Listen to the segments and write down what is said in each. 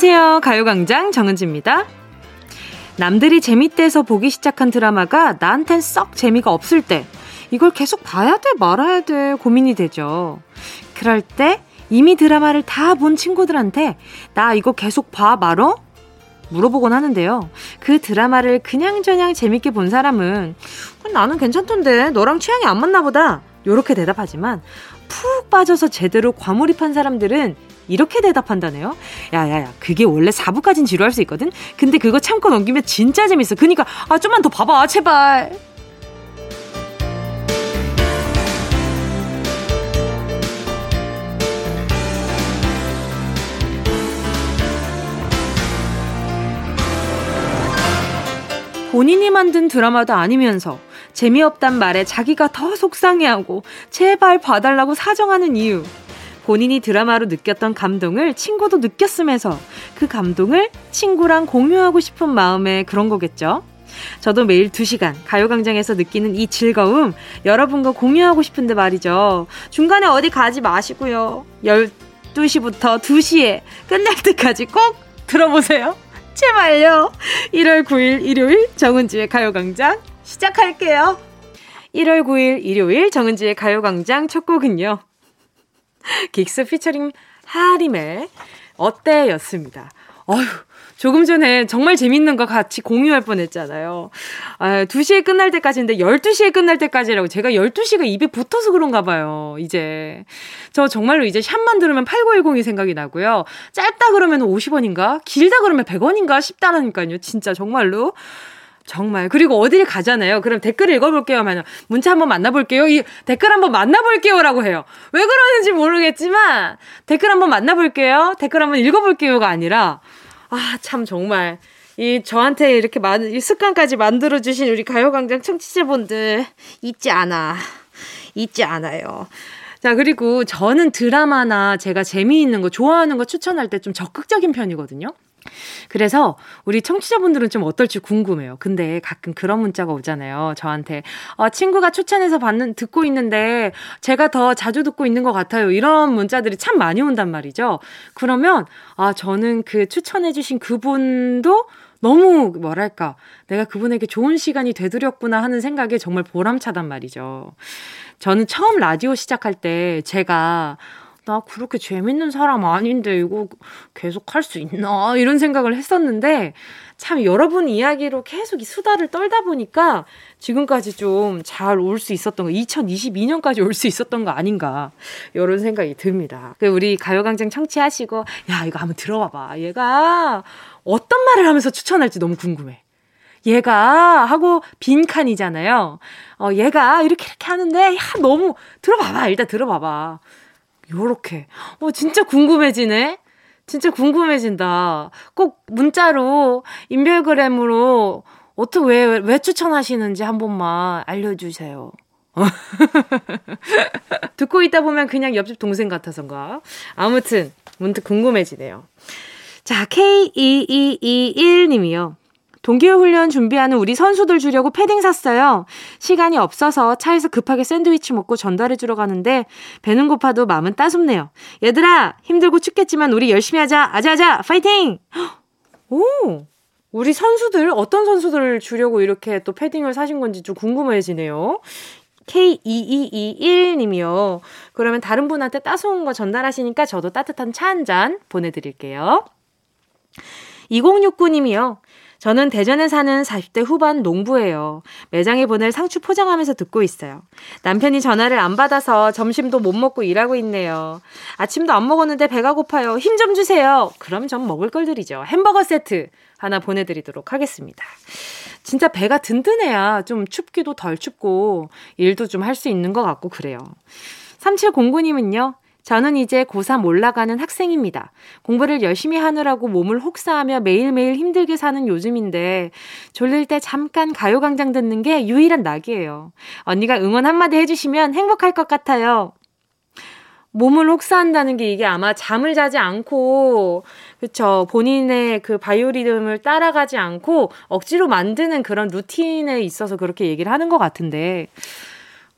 안녕하세요. 가요광장 정은지입니다. 남들이 재밌대서 보기 시작한 드라마가 나한텐 썩 재미가 없을 때 이걸 계속 봐야 돼 말아야 돼 고민이 되죠. 그럴 때 이미 드라마를 다 본 친구들한테 나 이거 계속 봐 말어? 물어보곤 하는데요. 그 드라마를 그냥저냥 재밌게 본 사람은 나는 괜찮던데 너랑 취향이 안 맞나 보다. 요렇게 대답하지만 푹 빠져서 제대로 과몰입한 사람들은 이렇게 대답한다네요. 야야야, 그게 원래 4부까진 지루할 수 있거든. 근데 그거 참고 넘기면 진짜 재밌어. 그니까 아 좀만 더 봐봐, 제발. 본인이 만든 드라마도 아니면서 재미없단 말에 자기가 더 속상해하고 제발 봐달라고 사정하는 이유. 본인이 드라마로 느꼈던 감동을 친구도 느꼈으면서 그 감동을 친구랑 공유하고 싶은 마음에 그런 거겠죠. 저도 매일 2시간 가요광장에서 느끼는 이 즐거움 여러분과 공유하고 싶은데 말이죠. 중간에 어디 가지 마시고요. 12시부터 2시에 끝날 때까지 꼭 들어보세요. 제발요. 1월 9일 일요일 정은지의 가요광장 시작할게요. 1월 9일 일요일 정은지의 가요광장 첫 곡은요. 긱스 피처링 하림의 어때 였습니다. 어휴, 조금 전에 정말 재밌는 거 같이 공유할 뻔 했잖아요. 아, 2시에 끝날 때까지인데 12시에 끝날 때까지라고 제가 12시가 입에 붙어서 그런가 봐요. 이제. 저 정말로 이제 샵만 들으면 8910이 생각이 나고요. 짧다 그러면 50원인가? 길다 그러면 100원인가? 싶다라니까요. 진짜 정말로. 정말. 그리고 어딜 가잖아요. 그럼 댓글 읽어볼게요 하면 문자 한번 만나볼게요. 이 댓글 한번 만나볼게요라고 해요. 왜 그러는지 모르겠지만 댓글 한번 만나볼게요. 댓글 한번 읽어볼게요가 아니라 아, 참 정말 이 저한테 이렇게 많은 이 습관까지 만들어 주신 우리 가요광장 청취자분들 잊지 않아. 잊지 않아요. 자, 그리고 저는 드라마나 제가 재미있는 거, 좋아하는 거 추천할 때 좀 적극적인 편이거든요. 그래서 우리 청취자분들은 좀 어떨지 궁금해요. 근데 가끔 그런 문자가 오잖아요. 저한테 어, 친구가 추천해서 받는 듣고 있는데 제가 더 자주 듣고 있는 것 같아요. 이런 문자들이 참 많이 온단 말이죠. 그러면 아 저는 그 추천해주신 그분도 너무 뭐랄까 내가 그분에게 좋은 시간이 되드렸구나 하는 생각에 정말 보람차단 말이죠. 저는 처음 라디오 시작할 때 제가 나 그렇게 재밌는 사람 아닌데 이거 계속 할 수 있나 이런 생각을 했었는데 참 여러분 이야기로 계속 이 수다를 떨다 보니까 지금까지 좀 잘 올 수 있었던 거 2022년까지 올 수 있었던 거 아닌가 이런 생각이 듭니다. 그 우리 가요광장 청취하시고 야 이거 한번 들어봐봐 얘가 어떤 말을 하면서 추천할지 너무 궁금해. 얘가 하고 빈칸이잖아요. 어, 얘가 이렇게 이렇게 하는데, 야, 너무, 들어봐봐. 일단 들어봐봐. 요렇게. 어, 진짜 궁금해지네? 진짜 궁금해진다. 꼭 문자로, 인별그램으로, 어떻게, 왜, 왜 추천하시는지 한 번만 알려주세요. 듣고 있다 보면 그냥 옆집 동생 같아서인가. 아무튼, 문득 궁금해지네요. 자, K2221님이요. 동계훈련 준비하는 우리 선수들 주려고 패딩 샀어요. 시간이 없어서 차에서 급하게 샌드위치 먹고 전달해주러 가는데 배는 고파도 마음은 따숩네요. 얘들아 힘들고 춥겠지만 우리 열심히 하자. 아자아자 파이팅! 오 우리 선수들 어떤 선수들을 주려고 이렇게 또 패딩을 사신 건지 좀 궁금해지네요. K2221님이요. 그러면 다른 분한테 따스운 거 전달하시니까 저도 따뜻한 차 한 잔 보내드릴게요. 2069님이요. 저는 대전에 사는 40대 후반 농부예요. 매장에 보낼 상추 포장하면서 듣고 있어요. 남편이 전화를 안 받아서 점심도 못 먹고 일하고 있네요. 아침도 안 먹었는데 배가 고파요. 힘 좀 주세요. 그럼 좀 먹을 걸 드리죠. 햄버거 세트 하나 보내드리도록 하겠습니다. 진짜 배가 든든해야 좀 춥기도 덜 춥고 일도 좀 할 수 있는 것 같고 그래요. 3709님은요. 저는 이제 고3 올라가는 학생입니다. 공부를 열심히 하느라고 몸을 혹사하며 매일매일 힘들게 사는 요즘인데 졸릴 때 잠깐 가요광장 듣는 게 유일한 낙이에요. 언니가 응원 한마디 해주시면 행복할 것 같아요. 몸을 혹사한다는 게 이게 아마 잠을 자지 않고 그쵸 본인의 그 바이오리듬을 따라가지 않고 억지로 만드는 그런 루틴에 있어서 그렇게 얘기를 하는 것 같은데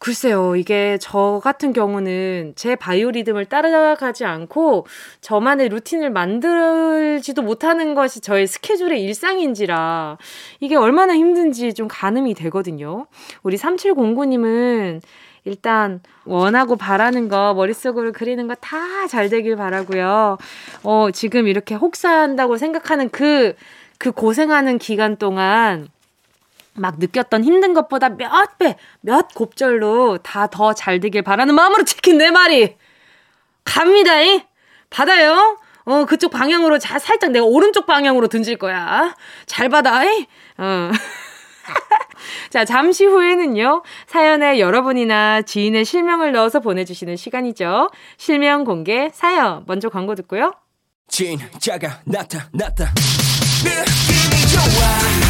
글쎄요, 이게 저 같은 경우는 제 바이오 리듬을 따라가지 않고 저만의 루틴을 만들지도 못하는 것이 저의 스케줄의 일상인지라 이게 얼마나 힘든지 좀 가늠이 되거든요. 우리 3709님은 일단 원하고 바라는 거 머릿속으로 그리는 거 다 잘 되길 바라고요. 어, 지금 이렇게 혹사한다고 생각하는 그, 그 고생하는 기간 동안 막 느꼈던 힘든 것보다 몇 배, 몇 곱절로 다 더 잘 되길 바라는 마음으로 치킨 네 마리 갑니다. 이 받아요. 어, 그쪽 방향으로 자, 살짝 내가 오른쪽 방향으로 던질 거야. 잘 받아. 이 어. 자, 잠시 후에는요, 사연에 여러분이나 지인의 실명을 넣어서 보내주시는 시간이죠. 실명 공개 사연. 먼저 광고 듣고요. 진짜가 나타났다. 느낌이 좋아.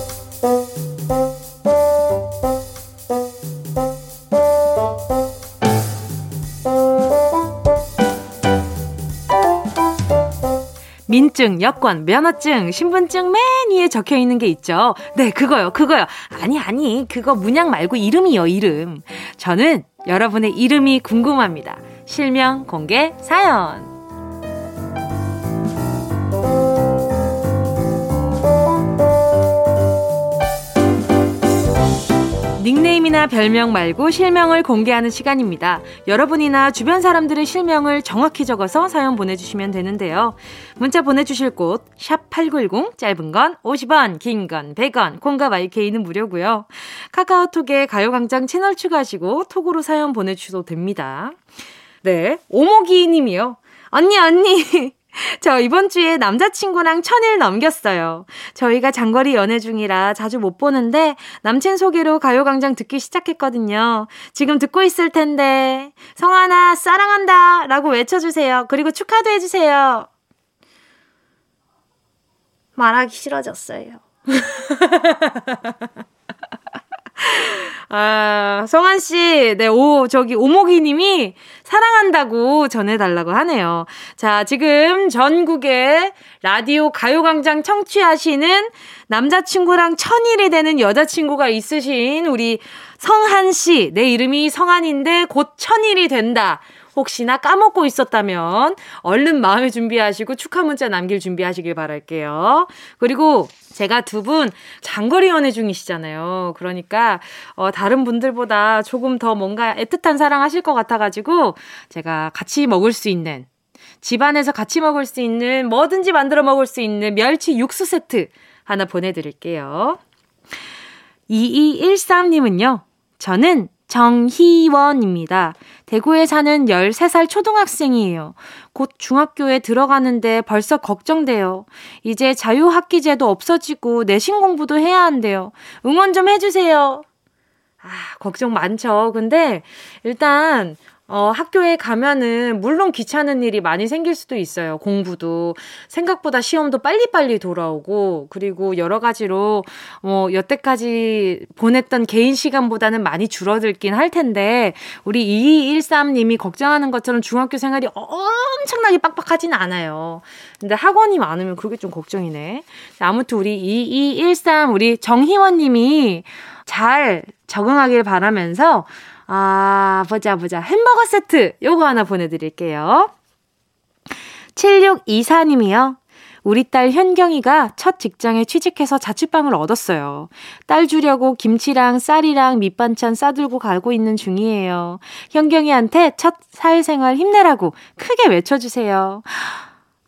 민증, 여권, 면허증, 신분증 맨 위에 적혀 있는 게 있죠. 네, 그거요, 그거요. 아니, 아니, 그거 문양 말고 이름이요, 이름. 저는 여러분의 이름이 궁금합니다. 실명 공개 사연. 닉네임이나 별명 말고 실명을 공개하는 시간입니다. 여러분이나 주변 사람들의 실명을 정확히 적어서 사연 보내주시면 되는데요. 문자 보내주실 곳, 샵8910, 짧은 건 50원, 긴 건 100원, 콩과 마이케이는 무료고요. 카카오톡에 가요광장 채널 추가하시고 톡으로 사연 보내주셔도 됩니다. 네, 오모기 님이요. 언니, 언니. 저 이번 주에 남자친구랑 천일 넘겼어요. 저희가 장거리 연애 중이라 자주 못 보는데 남친 소개로 가요광장 듣기 시작했거든요. 지금 듣고 있을 텐데 성하나 사랑한다 라고 외쳐주세요. 그리고 축하도 해주세요. 말하기 싫어졌어요. 아, 성한 씨, 네, 오, 저기, 오목이 님이 사랑한다고 전해달라고 하네요. 자, 지금 전국에 라디오 가요광장 청취하시는 남자친구랑 천일이 되는 여자친구가 있으신 우리 성한 씨, 내 이름이 성한인데 곧 천일이 된다. 혹시나 까먹고 있었다면 얼른 마음의 준비하시고 축하 문자 남길 준비하시길 바랄게요. 그리고 제가 두 분 장거리 연애 중이시잖아요. 그러니까 어, 다른 분들보다 조금 더 뭔가 애틋한 사랑 하실 것 같아가지고 제가 같이 먹을 수 있는 집안에서 같이 먹을 수 있는 뭐든지 만들어 먹을 수 있는 멸치 육수 세트 하나 보내드릴게요. 2213님은요. 저는 정희원입니다. 대구에 사는 13살 초등학생이에요. 곧 중학교에 들어가는데 벌써 걱정돼요. 이제 자유학기제도 없어지고 내신 공부도 해야 한대요. 응원 좀 해주세요. 아, 걱정 많죠. 근데 일단 어, 학교에 가면은 물론 귀찮은 일이 많이 생길 수도 있어요. 공부도 생각보다 시험도 빨리빨리 돌아오고 그리고 여러 가지로 뭐 여태까지 보냈던 개인 시간보다는 많이 줄어들긴 할 텐데 우리 2213 님이 걱정하는 것처럼 중학교 생활이 엄청나게 빡빡하진 않아요. 근데 학원이 많으면 그게 좀 걱정이네. 아무튼 우리 2213 우리 정희원 님이 잘 적응하길 바라면서 아, 보자, 보자. 햄버거 세트 요거 하나 보내드릴게요. 7624님이요. 우리 딸 현경이가 첫 직장에 취직해서 자취방을 얻었어요. 딸 주려고 김치랑 쌀이랑 밑반찬 싸들고 가고 있는 중이에요. 현경이한테 첫 사회생활 힘내라고 크게 외쳐주세요.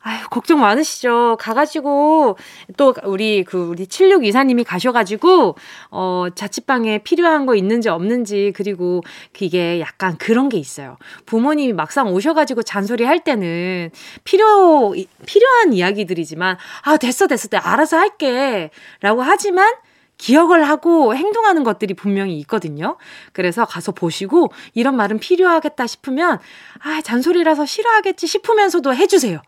아유, 걱정 많으시죠? 가가지고, 또, 우리, 그, 우리 76 이사님이 가셔가지고, 어, 자취방에 필요한 거 있는지 없는지, 그리고 그게 약간 그런 게 있어요. 부모님이 막상 오셔가지고 잔소리 할 때는 필요, 필요한 이야기들이지만, 아, 됐어, 됐어, 내가 알아서 할게. 라고 하지만, 기억을 하고 행동하는 것들이 분명히 있거든요. 그래서 가서 보시고, 이런 말은 필요하겠다 싶으면, 아, 잔소리라서 싫어하겠지 싶으면서도 해주세요.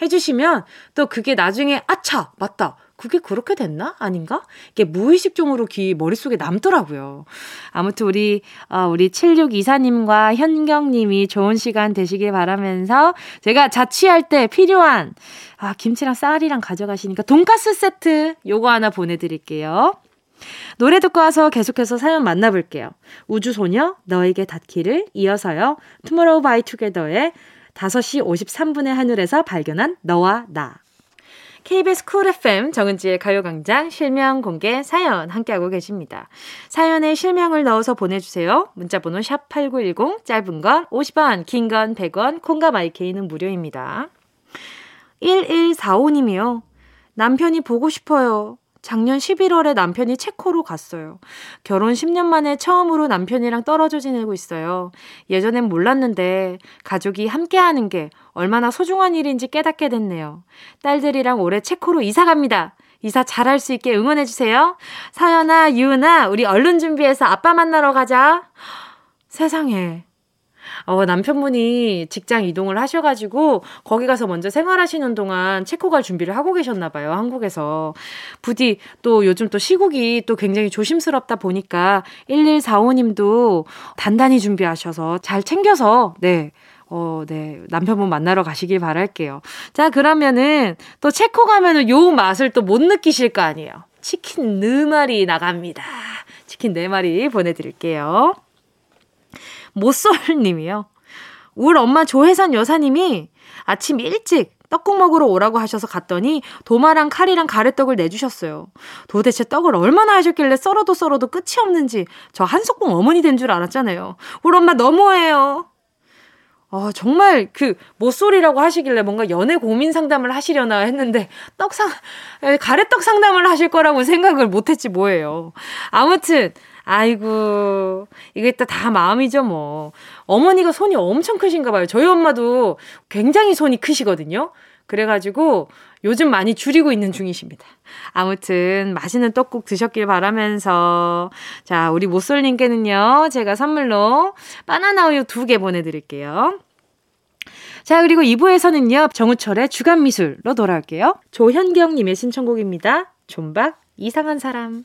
해주시면 또 그게 나중에 아차 맞다 그게 그렇게 됐나? 아닌가? 이게 무의식적으로 귀 머릿속에 남더라고요. 아무튼 우리, 어, 우리 7624님과 현경 님이 좋은 시간 되시길 바라면서 제가 자취할 때 필요한, 아, 김치랑 쌀이랑 가져가시니까 돈가스 세트 요거 하나 보내 드릴게요. 노래 듣고 와서 계속해서 사연 만나볼게요. 우주소녀, 너에게 닿기를 이어서요. 투모로우 바이 투게더의 5시 53분의 하늘에서 발견한 너와 나. KBS 쿨 FM 정은지의 가요광장 실명 공개 사연 함께하고 계십니다. 사연에 실명을 넣어서 보내주세요. 문자번호 샵 8910, 짧은 건 50원, 긴 건 100원, 콩과 마이케이는 무료입니다. 1145님이요. 남편이 보고 싶어요. 작년 11월에 남편이 체코로 갔어요. 결혼 10년 만에 처음으로 남편이랑 떨어져 지내고 있어요. 예전엔 몰랐는데 가족이 함께하는 게 얼마나 소중한 일인지 깨닫게 됐네요. 딸들이랑 올해 체코로 이사 갑니다. 이사 잘할 수 있게 응원해주세요. 사연아, 유은아, 우리 얼른 준비해서 아빠 만나러 가자. 세상에. 어, 남편분이 직장 이동을 하셔가지고 거기 가서 먼저 생활하시는 동안 체코 갈 준비를 하고 계셨나 봐요, 한국에서. 부디 또 요즘 또 시국이 또 굉장히 조심스럽다 보니까 1145님도 단단히 준비하셔서 잘 챙겨서, 네. 어, 네. 남편분 만나러 가시길 바랄게요. 자, 그러면은 또 체코 가면은 요 맛을 또 못 느끼실 거 아니에요. 치킨 네 마리 나갑니다. 치킨 네 마리 보내드릴게요. 모쏠님이요. 울 엄마 조혜선 여사님이 아침 일찍 떡국 먹으러 오라고 하셔서 갔더니 도마랑 칼이랑 가래떡을 내주셨어요. 도대체 떡을 얼마나 하셨길래 썰어도 썰어도 끝이 없는지 저 한석봉 어머니 된 줄 알았잖아요. 우리 엄마 너무해요. 어, 정말 그 모쏠이라고 하시길래 뭔가 연애 고민 상담을 하시려나 했는데 떡상 가래떡 상담을 하실 거라고 생각을 못했지 뭐예요. 아무튼 아이고, 이게 다 마음이죠, 뭐. 어머니가 손이 엄청 크신가 봐요. 저희 엄마도 굉장히 손이 크시거든요. 그래가지고 요즘 많이 줄이고 있는 중이십니다. 아무튼 맛있는 떡국 드셨길 바라면서 자 우리 모쏠님께는요 제가 선물로 바나나 우유 두 개 보내드릴게요. 자 그리고 2부에서는요 정우철의 주간 미술로 돌아올게요. 조현경님의 신청곡입니다. 존박 이상한 사람.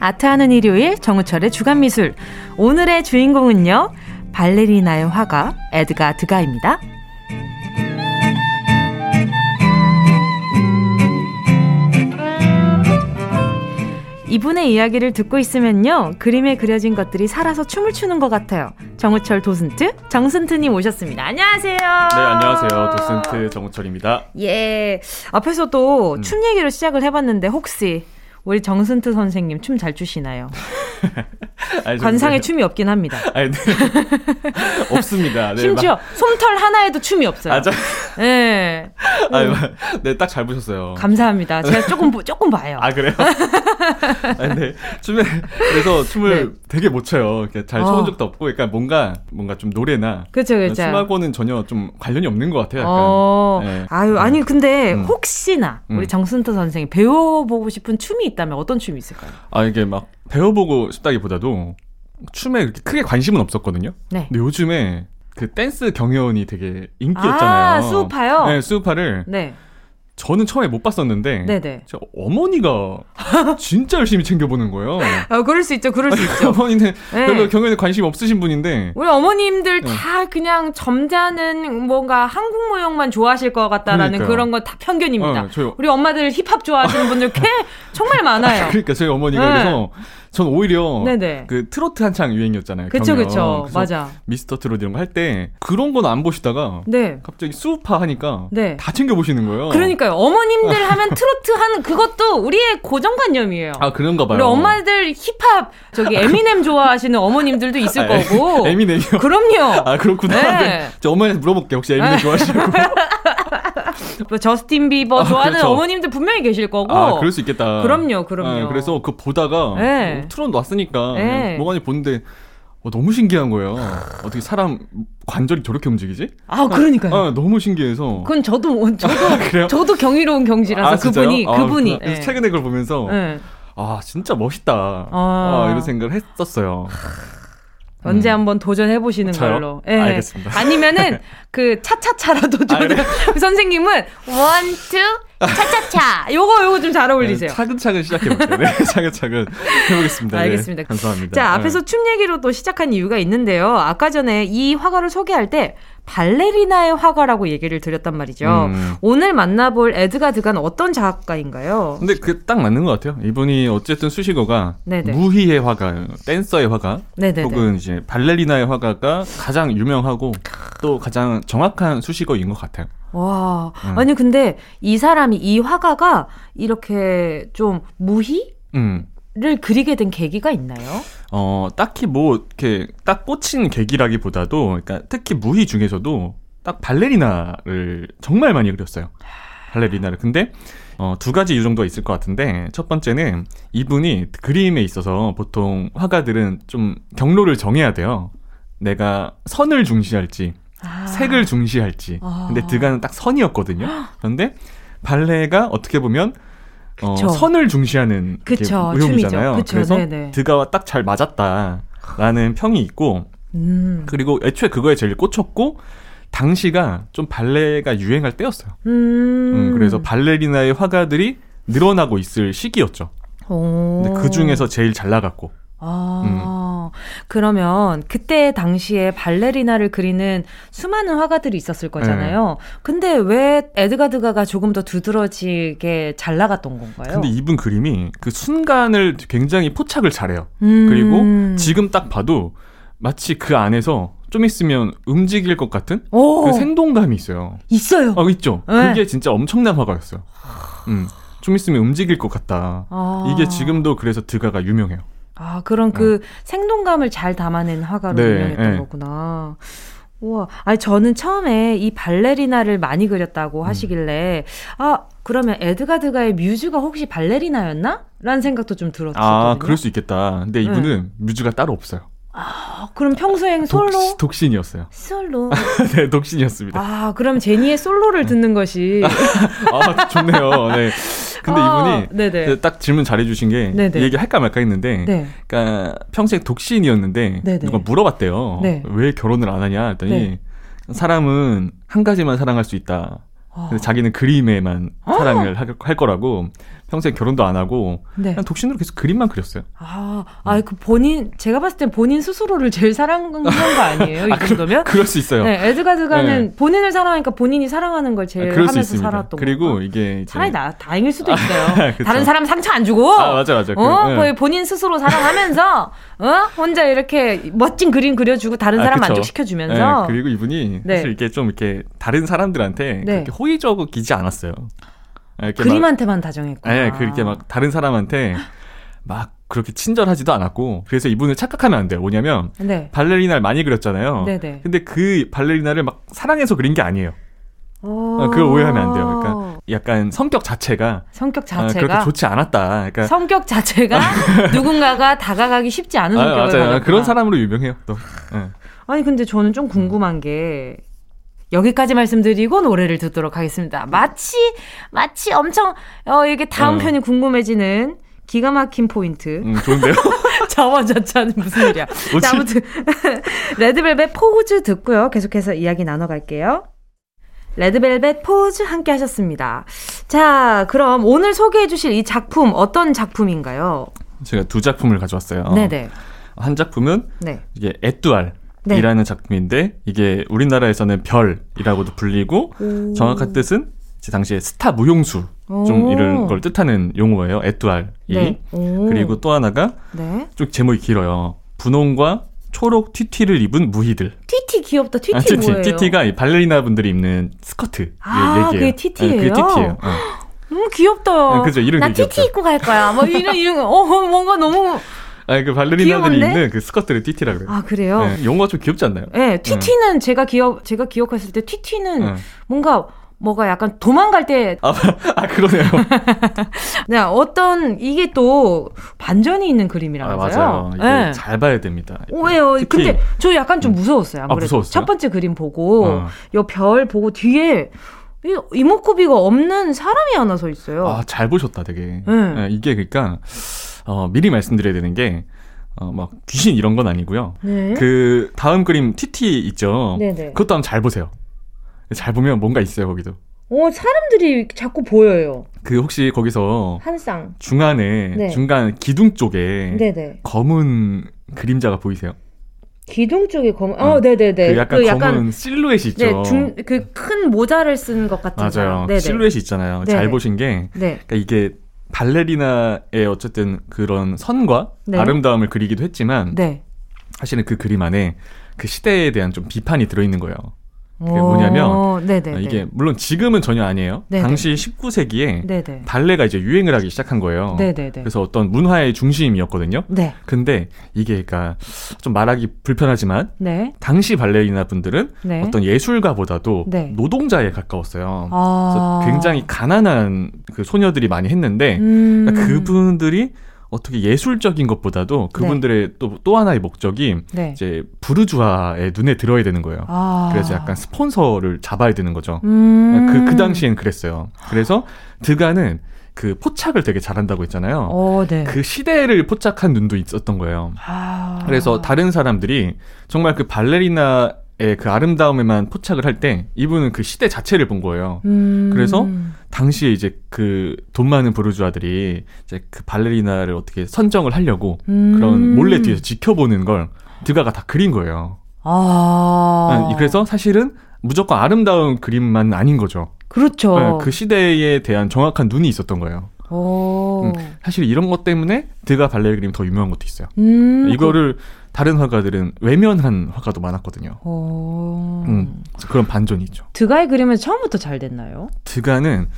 아트하는 일요일 정우철의 주간미술. 오늘의 주인공은요. 발레리나의 화가 에드가 드가입니다. 이분의 이야기를 듣고 있으면요. 그림에 그려진 것들이 살아서 춤을 추는 것 같아요. 정우철 도슨트, 정슨트님 오셨습니다. 안녕하세요. 네, 안녕하세요. 도슨트 정우철입니다. 예. 앞에서도 음. 춤 얘기를 시작을 해봤는데 혹시 우리 정순트 선생님 춤 잘 추시나요? 아니, 관상에 네. 춤이 없긴 합니다. 아니, 네. 없습니다. 네, 심지어 막... 솜털 하나에도 춤이 없어요. 아, 저... 네. 아, 네, 딱 잘 보셨어요. 감사합니다. 제가 조금 조금 봐요. 아 그래요? 아 근데 춤에 그래서 춤을 네. 되게 못 춰요. 잘 춰본 어. 적도 없고, 그러니까 뭔가 뭔가 좀 노래나 그렇죠, 그렇죠. 춤하고는 전혀 좀 관련이 없는 것 같아요. 약간. 어. 네. 아유, 아니 근데 음. 혹시나 우리 음. 정순터 선생이 배워보고 싶은 춤이 있다면 어떤 춤이 있을까요? 아 이게 막 배워보고 싶다기보다도 춤에 그렇게 크게 관심은 없었거든요. 네. 근데 요즘에 그 댄스 경연이 되게 인기였잖아요. 아, 수우파요? 네, 수우파를. 네. 저는 처음에 못 봤었는데 네네. 저 어머니가 진짜 열심히 챙겨보는 거예요. 어, 그럴 수 있죠. 그럴 수 있죠. 어머니는 네. 별로 경연에 관심 없으신 분인데 우리 어머님들 네. 다 그냥 점잖은 뭔가 한국 무용만 좋아하실 것 같다라는 그러니까요. 그런 건 다 편견입니다. 어, 우리 엄마들 힙합 좋아하시는 분들 꽤 정말 많아요. 그러니까 저희 어머니가 네. 그래서 전 오히려 네네. 그 트로트 한창 유행이었잖아요. 그쵸, 그쵸. 맞아. 미스터 트로트 이런 거 할 때 그런 건 안 보시다가 네. 갑자기 수우파 하니까 네. 다 챙겨 보시는 거예요. 그러니까요. 어머님들 하면 트로트 하는 그것도 우리의 고정관념이에요. 아 그런가 봐요. 우리 엄마들 힙합 저기 에미넴 좋아하시는 어머님들도 있을 아, 거고. 에미넴이요? 그럼요. 아 그렇구나. 네. 네. 저 엄마한테 물어볼게요. 혹시 에미넴 네. 좋아하시냐고. 뭐 저스틴 비버 아, 좋아하는 그렇죠. 어머님들 분명히 계실 거고. 아, 그럴 수 있겠다. 그럼요, 그럼요. 아, 그래서 그 보다가 네. 뭐 왔으니까 네. 뭐가니 보는데 어, 너무 신기한 거예요. 어떻게 사람 관절이 저렇게 움직이지? 아, 그러니까요. 아, 너무 신기해서. 그건 저도 저도 아, 저도 경이로운 경지라서 아, 그분이 아, 그분이. 네. 최근에 그걸 보면서 네. 아 진짜 멋있다. 아. 아 이런 생각을 했었어요. 언제 음. 한번 도전해 보시는 걸로. 예. 알겠습니다. 아니면은 그 차차차라도 좀 아, 그래? 선생님은 one, two, 차차차. 요거 요거 좀 잘 어울리세요. 네, 차근차근 시작해 볼게요. 네, 차근차근 해보겠습니다. 네, 알겠습니다. 네, 감사합니다. 자, 앞에서 춤 얘기로 또 시작한 이유가 있는데요. 아까 전에 이 화가를 소개할 때 발레리나의 화가라고 얘기를 드렸단 말이죠. 음. 오늘 만나볼 에드가 드가 어떤 작가인가요? 근데 그 딱 맞는 것 같아요. 이분이 어쨌든 수식어가 네네. 무희의 화가, 댄서의 화가, 네네네. 혹은 이제 발레리나의 화가가 가장 유명하고 또 가장 정확한 수식어인 것 같아요. 와, 음. 아니 근데 이 사람이 이 화가가 이렇게 좀 무희? 음. 를 그리게 된 계기가 있나요? 어, 딱히 뭐 이렇게 딱 꽂힌 계기라기보다도 그러니까 특히 무희 중에서도 딱 발레리나를 정말 많이 그렸어요. 발레리나를. 근데 어, 두 가지 이유 정도가 있을 것 같은데 첫 번째는 이분이 그림에 있어서 보통 화가들은 좀 경로를 정해야 돼요. 내가 선을 중시할지 아. 색을 중시할지. 아. 근데 드가는 딱 선이었거든요. 그런데 발레가 어떻게 보면 어, 선을 중시하는 그쵸, 의혹이잖아요. 그쵸, 그래서 네네. 드가와 딱 잘 맞았다라는 평이 있고 음. 그리고 애초에 그거에 제일 꽂혔고 당시가 좀 발레가 유행할 때였어요. 음. 음, 그래서 발레리나의 화가들이 늘어나고 있을 시기였죠. 오. 근데 그 중에서 제일 잘 나갔고. 아. 음. 그러면 그때 당시에 발레리나를 그리는 수많은 화가들이 있었을 거잖아요. 네. 근데 왜 에드가드가가 조금 더 두드러지게 잘 나갔던 건가요? 근데 이분 그림이 그 순간을 굉장히 포착을 잘해요. 음. 그리고 지금 딱 봐도 마치 그 안에서 좀 있으면 움직일 것 같은 오. 그 생동감이 있어요. 있어요. 어, 있죠. 네. 그게 진짜 엄청난 화가였어요. 음, 좀 있으면 움직일 것 같다. 아. 이게 지금도 그래서 드가가 유명해요. 아, 그런 그 어. 생동감을 잘 담아낸 화가로 네, 유명했던 네. 거구나. 우와. 아니, 저는 처음에 이 발레리나를 많이 그렸다고 음. 하시길래, 아, 그러면 에드가드가의 뮤즈가 혹시 발레리나였나? 라는 생각도 좀 들었거든요. 아, 그럴 수 있겠다. 근데 이분은 네. 뮤즈가 따로 없어요. 아, 그럼 평소엔 솔로? 독, 신이었어요 솔로. 네, 독신이었습니다. 아, 그럼 제니의 솔로를 듣는 것이. 아, 좋네요. 네. 근데 아, 이분이 네네. 딱 질문 잘해주신 게 네네. 얘기 할까 말까 했는데, 네. 그러니까 평생 독신이었는데 네네. 누가 물어봤대요. 네. 왜 결혼을 안 하냐 했더니 네. 사람은 한 가지만 사랑할 수 있다. 근데 자기는 그림에만 아. 사랑을 할, 할 거라고 평생 결혼도 안 하고 네. 그냥 독신으로 계속 그림만 그렸어요. 아, 아, 그 본인 제가 봤을 땐 본인 스스로를 제일 사랑한 거 아니에요? 이 아, 정도면? 그, 럴수 있어요. 네, 에드가드가는 네. 본인을 사랑하니까 본인이 사랑하는 걸 제일 아, 하면서 살았던 그리고 거. 이게 이제... 차라리 나 다행일 수도 있어요. 다른 사람 상처 안 주고. 아, 맞아, 맞아. 어, 그, 네. 본인 스스로 사랑하면서 어, 혼자 이렇게 멋진 그림 그려주고 다른 아, 사람 아, 만족시켜 주면서. 네, 그리고 이분이 네. 사실 이렇게 좀 이렇게 다른 사람들한테 네. 그렇게 호의적이지 않았어요. 그림한테만 막, 다정했고. 네, 그렇게 막 다른 사람한테 막 그렇게 친절하지도 않았고 그래서 이분을 착각하면 안 돼요. 뭐냐면 네. 발레리나를 많이 그렸잖아요. 네네. 네. 근데 그 발레리나를 막 사랑해서 그린 게 아니에요. 어, 그걸 오해하면 안 돼요. 그러니까 약간 성격 자체가 성격 자체가 어, 그렇게 좋지 않았다. 그러니까 성격 자체가 누군가가 다가가기 쉽지 않은 아, 성격을 맞아요. 가졌구나. 그런 사람으로 유명해요. 또. 네. 아니 근데 저는 좀 궁금한 게 여기까지 말씀드리고 노래를 듣도록 하겠습니다. 마치 마치 엄청 어 이게 다음 어. 편이 궁금해지는 기가 막힌 포인트. 음, 좋은데요? 자화자찬 무슨 일이야. 자, 아무튼 레드벨벳 포즈 듣고요. 계속해서 이야기 나눠갈게요. 레드벨벳 포즈 함께 하셨습니다. 자, 그럼 오늘 소개해 주실 이 작품 어떤 작품인가요? 제가 두 작품을 가져왔어요. 네네. 한 작품은 네. 이게 에뚜알 네. 이라는 작품인데 이게 우리나라에서는 별이라고도 불리고 오. 정확한 뜻은 당시에 스타 무용수 좀 이런 걸 뜻하는 용어예요. 에뚜알이. 네. 그리고 또 하나가 네. 좀 제목이 길어요. 분홍과 초록 튀튀를 입은 무희들. 튀튀 귀엽다. 튀튀 아, 튀튀. 뭐예요? 튀튀가 발레리나 분들이 입는 스커트 아, 얘기예요. 그게 튀튀예요? 네, 그게 튀튀예요. 어. 너무 귀엽다. 네, 그죠. 이름 나 튀튀 입고 갈 거야. 뭐 이런 이런 어 뭔가 너무 아니 그 발레리나들이 귀여운데? 입는 그 스커트를 튀티라 그래요. 아 그래요? 네, 용어가 좀 귀엽지 않나요? 네, 네. 제가 기억 제가 기억했을 때 튀티는 네. 뭔가 뭐가 약간 도망갈 때. 아, 아 그러네요. 네, 어떤, 이게 또 반전이 있는 그림이라면서요. 아, 맞아요. 네. 잘 봐야 됩니다. 왜요? 근데 저 약간 좀 무서웠어요. 안 아, 그래도. 첫 번째 그림 보고, 어. 요별 보고 뒤에 이목구비가 없는 사람이 하나 서 있어요. 아, 잘 보셨다, 되게. 네. 네, 이게 그러니까, 어, 미리 말씀드려야 되는 게, 어, 막 귀신 이런 건 아니고요. 네. 그 다음 그림 TT 있죠. 네네. 그것도 한번 잘 보세요. 잘 보면 뭔가 있어요 거기도. 어 사람들이 자꾸 보여요. 그 혹시 거기서 한 쌍 중간에 네. 중간 기둥 쪽에 네네. 검은 그림자가 보이세요? 기둥 쪽에 검은 어, 어 네네네. 그 약간 그 검은 약간, 실루엣이 있죠. 네, 중, 그큰 모자를 쓴 것 같은. 맞아요. 네네. 실루엣이 있잖아요. 네네. 잘 보신 게, 네. 그러니까 이게 발레리나의 어쨌든 그런 선과 네. 아름다움을 그리기도 했지만, 네. 사실은 그 그림 안에 그 시대에 대한 좀 비판이 들어있는 거예요. 그게 뭐냐면 네네네. 아, 이게 물론 지금은 전혀 아니에요. 네네. 당시 19세기에 네네. 발레가 이제 유행을 하기 시작한 거예요. 네네네. 그래서 어떤 문화의 중심이었거든요. 네. 근데 이게 그러니까 좀 말하기 불편하지만 네. 당시 발레리나 분들은 네. 어떤 예술가보다도 네. 노동자에 가까웠어요. 아. 그래서 굉장히 가난한 그 소녀들이 많이 했는데 음. 그러니까 그분들이 어떻게 예술적인 것보다도 그분들의 네. 또, 또 하나의 목적이 네. 이제 부르주아의 눈에 들어야 되는 거예요. 아. 그래서 약간 스폰서를 잡아야 되는 거죠. 음. 그, 그 당시엔 그랬어요. 그래서 드가는 그 포착을 되게 잘한다고 했잖아요. 오, 어, 네. 그 시대를 포착한 눈도 있었던 거예요. 아. 그래서 다른 사람들이 정말 그 발레리나 예, 그 아름다움에만 포착을 할 때 이분은 그 시대 자체를 본 거예요. 음. 그래서 당시에 이제 그 돈 많은 부르주아들이 이제 그 발레리나를 어떻게 선정을 하려고 음. 그런 몰래 뒤에서 지켜보는 걸 드가가 다 그린 거예요. 아. 네, 그래서 사실은 무조건 아름다운 그림만 아닌 거죠. 그렇죠. 네, 그 시대에 대한 정확한 눈이 있었던 거예요. 음, 사실 이런 것 때문에 드가 발레 그림이 더 유명한 것도 있어요. 음, 이거를 그... 다른 화가들은 외면한 화가도 많았거든요. 음, 그런 반전이 있죠. 드가의 그림은 처음부터 잘 됐나요? 드가는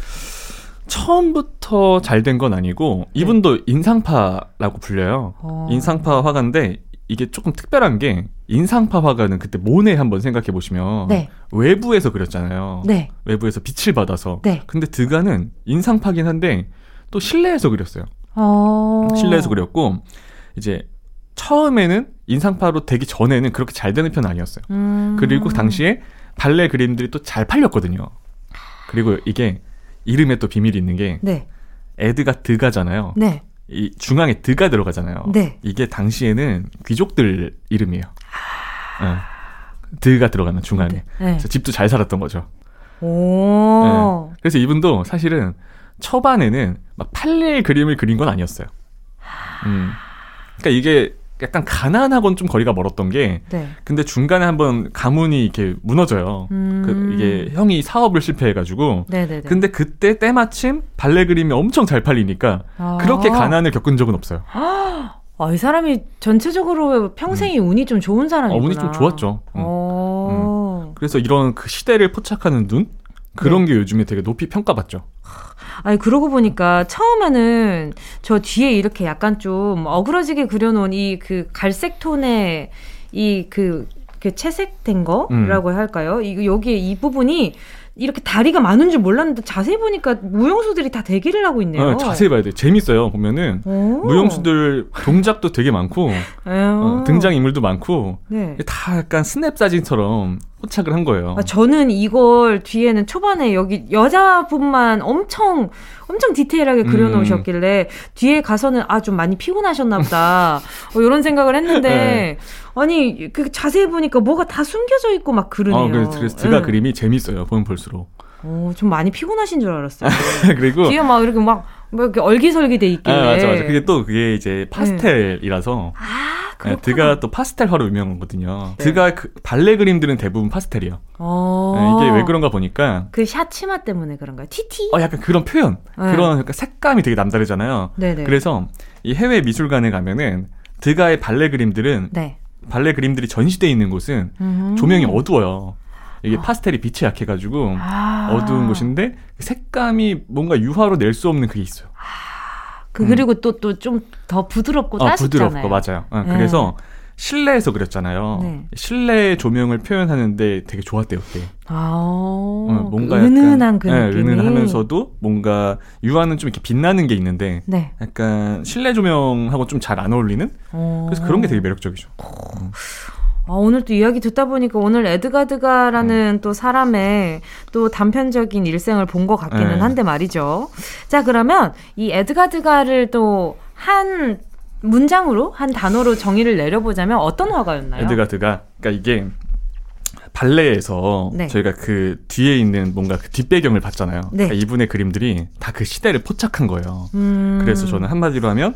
처음부터 잘 된 건 아니고 네. 이분도 인상파라고 불려요. 어. 인상파 화가인데 이게 조금 특별한 게 인상파 화가는 그때 모네 한번 생각해 보시면 네. 외부에서 그렸잖아요. 네. 외부에서 빛을 받아서. 네. 근데 드가는 인상파긴 한데 또 실내에서 그렸어요. 어. 실내에서 그렸고 이제 처음에는 인상파로 되기 전에는 그렇게 잘 되는 편 아니었어요. 음. 그리고 당시에 발레 그림들이 또 잘 팔렸거든요. 그리고 이게 이름에 또 비밀이 있는 게 네. 에드가 드가잖아요. 네. 이 중앙에 드가 들어가잖아요. 네. 이게 당시에는 귀족들 이름이에요. 아... 네. 드가 들어가는 중앙에. 네. 그래서 집도 잘 살았던 거죠. 오. 네. 그래서 이분도 사실은 초반에는 막 팔레 그림을 그린 건 아니었어요. 음. 그러니까 이게 약간 가난하고는 좀 거리가 멀었던 게 네. 근데 중간에 한번 가문이 이렇게 무너져요. 음. 그 이게 형이 사업을 실패해가지고 네네네. 근데 그때 때마침 발레 그림이 엄청 잘 팔리니까 아. 그렇게 가난을 겪은 적은 없어요. 아, 이 사람이 전체적으로 평생이 음. 운이 좀 좋은 사람이구나. 어, 운이 좀 좋았죠. 음. 음. 그래서 이런 그 시대를 포착하는 눈 그런 네. 게 요즘에 되게 높이 평가받죠. 아니 그러고 보니까 처음에는 저 뒤에 이렇게 약간 좀 어그러지게 그려놓은 이 그 갈색 톤의 이그 그 채색된 거라고 음. 할까요? 이 여기에 이 부분이 이렇게 다리가 많은 줄 몰랐는데 자세히 보니까 무용수들이 다 대기를 하고 있네요. 아, 자세히 봐야 돼. 재밌어요. 보면은 오. 무용수들 동작도 되게 많고 어, 등장 인물도 많고 네. 다 약간 스냅 사진처럼 포착을 한 거예요. 아, 저는 이걸 뒤에는 초반에 여기 여자분만 엄청 엄청 디테일하게 그려놓으셨길래 음. 뒤에 가서는 아 좀 많이 피곤하셨나 보다 어, 이런 생각을 했는데 네. 아니 그 자세히 보니까 뭐가 다 숨겨져 있고 막 그러네요. 어, 그래서, 드가 네. 그림이 재밌어요 보면 볼수록. 어, 좀 많이 피곤하신 줄 알았어요. 그리고 뒤에 막 이렇게 막 뭐 이렇게 얼기설기 돼 있길래. 아, 맞아, 맞아. 그게 또 그게 이제 파스텔이라서. 아, 네, 그렇구나. 드가 또 파스텔화로 유명하거든요. 드가 그 발레 그림들은 대부분 파스텔이에요. 어. 네, 이게 왜 그런가 보니까 그 샤치마 때문에 그런가요? 티티? 어 약간 그런 표현, 네. 그런 약간 색감이 되게 남다르잖아요. 네네. 그래서 이 해외 미술관에 가면은 드가의 발레 그림들은 네. 발레 그림들이 전시돼 있는 곳은 음. 조명이 어두워요. 이게 파스텔이 빛이 약해가지고 아. 어두운 곳인데 색감이 뭔가 유화로 낼 수 없는 그게 있어요. 그 그리고 또또 좀 더 부드럽고 어, 따뜻잖아요. 부드럽고 맞아요. 어, 네. 그래서 실내에서 그렸잖아요. 네. 실내 조명을 표현하는데 되게 좋았대요 그때. 아, 어, 뭔가 그 은은한 그 네, 느낌이. 은은하면서도 뭔가 유화는 좀 이렇게 빛나는 게 있는데 네. 약간 실내 조명하고 좀 잘 안 어울리는 어. 그래서 그런 게 되게 매력적이죠. 아, 오늘 또 이야기 듣다 보니까 오늘 에드가드가라는 음. 또 사람의 또 단편적인 일생을 본 것 같기는 네. 한데 말이죠. 자, 그러면 이 에드가드가를 또 한 문장으로, 한 단어로 정의를 내려보자면 어떤 화가였나요? 에드가드가 그러니까 이게 발레에서 네. 저희가 그 뒤에 있는 뭔가 그 뒷배경을 봤잖아요. 네. 그러니까 이분의 그림들이 다 그 시대를 포착한 거예요. 음. 그래서 저는 한마디로 하면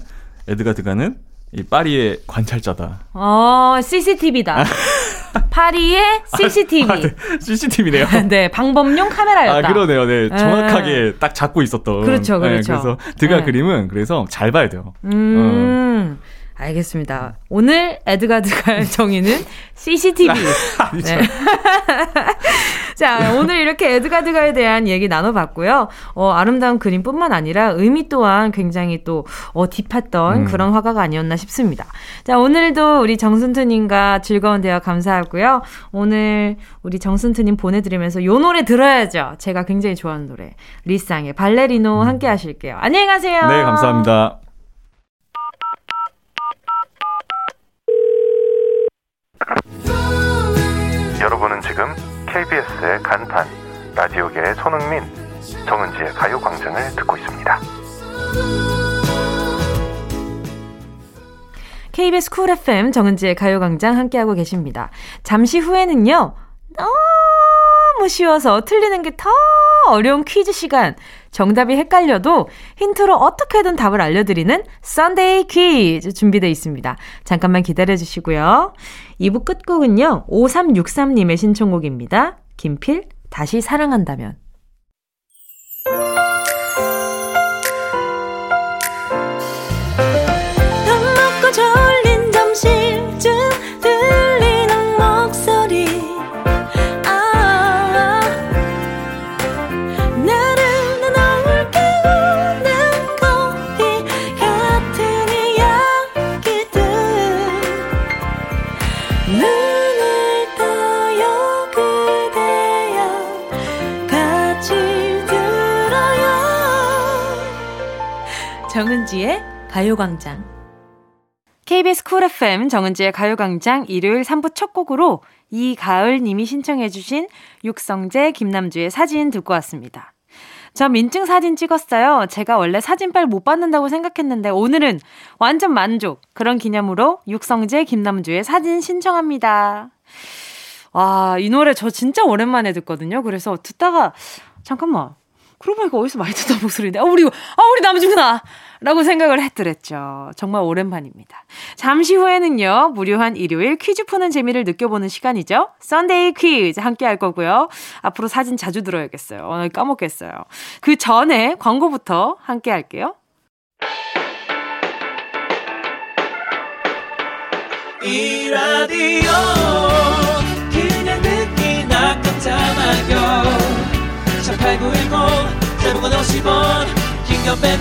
에드가드가는 이 파리의 관찰자다. 어, CCTV다. 파리의 CCTV. 아, 네. CCTV네요. 네, 방범용 카메라였다. 아, 그러네요. 네. 네. 정확하게 딱 잡고 있었던. 그렇죠, 네, 그렇죠. 그래서 드가 네. 그림은 그래서 잘 봐야 돼요. 음. 알겠습니다. 오늘 에드가드가 정의는 CCTV. 아니죠. 네. 자, 오늘 이렇게 에드가드가에 대한 얘기 나눠봤고요. 어, 아름다운 그림뿐만 아니라 의미 또한 굉장히 또, 어, 딥했던 음. 그런 화가가 아니었나 싶습니다. 자, 오늘도 우리 정순투님과 즐거운 대화 감사하고요. 오늘 우리 정순투님 보내드리면서 요 노래 들어야죠. 제가 굉장히 좋아하는 노래. 리쌍의 발레리노 함께 하실게요. 안녕히 가세요. 네, 감사합니다. 여러분은 지금 KBS의 간판 라디오계의 손흥민 정은지의 가요광장을 듣고 있습니다. KBS 쿨 FM 정은지의 가요광장 함께하고 계십니다. 잠시 후에는요, 너무 쉬워서 틀리는 게 더 어려운 퀴즈 시간. 정답이 헷갈려도 힌트로 어떻게든 답을 알려드리는 Sunday 퀴즈 준비되어 있습니다. 잠깐만 기다려주시고요. 2부 끝곡은요, 5363님의 신청곡입니다. 김필, 다시 사랑한다면. 정은지의 가요광장. KBS 쿨 FM 정은지의 가요광장 일요일 3부 첫 곡으로 이가을 님이 신청해주신 육성재 김남주의 사진 듣고 왔습니다. 저 민증 사진 찍었어요. 제가 원래 사진빨 못 받는다고 생각했는데 오늘은 완전 만족. 그런 기념으로 육성재 김남주의 사진 신청합니다. 와, 이 노래 저 진짜 오랜만에 듣거든요. 그래서 듣다가 잠깐만. 그러고 보니까 어디서 많이 듣던 목소리인데, 아, 우리, 아, 우리 남주구나! 라고 생각을 했더랬죠. 정말 오랜만입니다. 잠시 후에는요, 무료한 일요일 퀴즈 푸는 재미를 느껴보는 시간이죠. Sunday 퀴즈 함께 할 거고요. 앞으로 사진 자주 들어야겠어요. 오늘 까먹겠어요. 그 전에 광고부터 함께 할게요. 이 라디오 그냥 듣기나 깜짝마요 18910 대목원 50원 긴건 100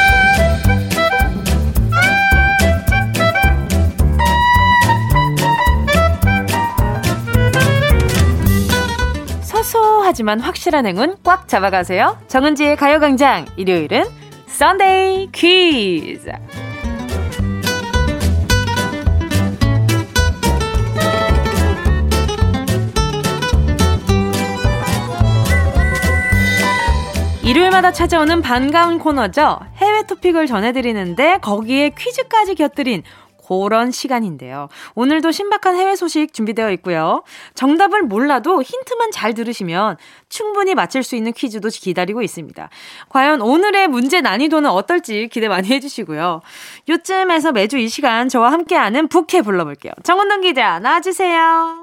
소소하지만 확실한 행운 꽉 잡아가세요. 정은지의 가요광장 일요일은 썬데이 퀴즈. 일요일마다 찾아오는 반가운 코너죠. 해외 토픽을 전해드리는데 거기에 퀴즈까지 곁들인 그런 시간인데요. 오늘도 신박한 해외 소식 준비되어 있고요. 정답을 몰라도 힌트만 잘 들으시면 충분히 맞힐 수 있는 퀴즈도 기다리고 있습니다. 과연 오늘의 문제 난이도는 어떨지 기대 많이 해주시고요. 요쯤에서 매주 이 시간 저와 함께하는 부캐 불러볼게요. 정원동 기자 나와주세요.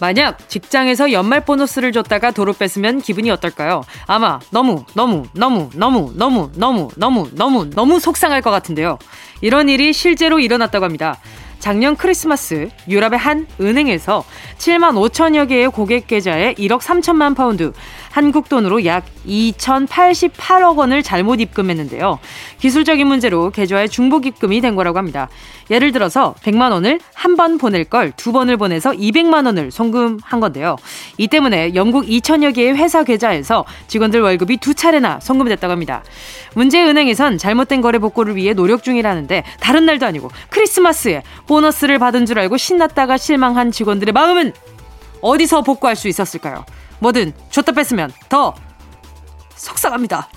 만약 직장에서 연말 보너스를 줬다가 도로 뺐으면 기분이 어떨까요? 아마 너무 너무 너무 너무 너무 너무 너무 너무 너무 속상할 것 같은데요. 이런 일이 실제로 일어났다고 합니다. 작년 크리스마스 유럽의 한 은행에서 7만 5천여 개의 고객 계좌에 1억 3천만 파운드, 한국 돈으로 약 2,088억 원을 잘못 입금했는데요. 기술적인 문제로 계좌에 중복 입금이 된 거라고 합니다. 예를 들어서 100만 원을 한 번 보낼 걸 두 번을 보내서 200만 원을 송금한 건데요. 이 때문에 영국 2천여 개의 회사 계좌에서 직원들 월급이 두 차례나 송금됐다고 합니다. 문제 은행에선 잘못된 거래 복구를 위해 노력 중이라는데 다른 날도 아니고 크리스마스에 보너스를 받은 줄 알고 신났다가 실망한 직원들의 마음은 어디서 복구할 수 있었을까요? 뭐든 줬다 뺐으면 더 속상합니다.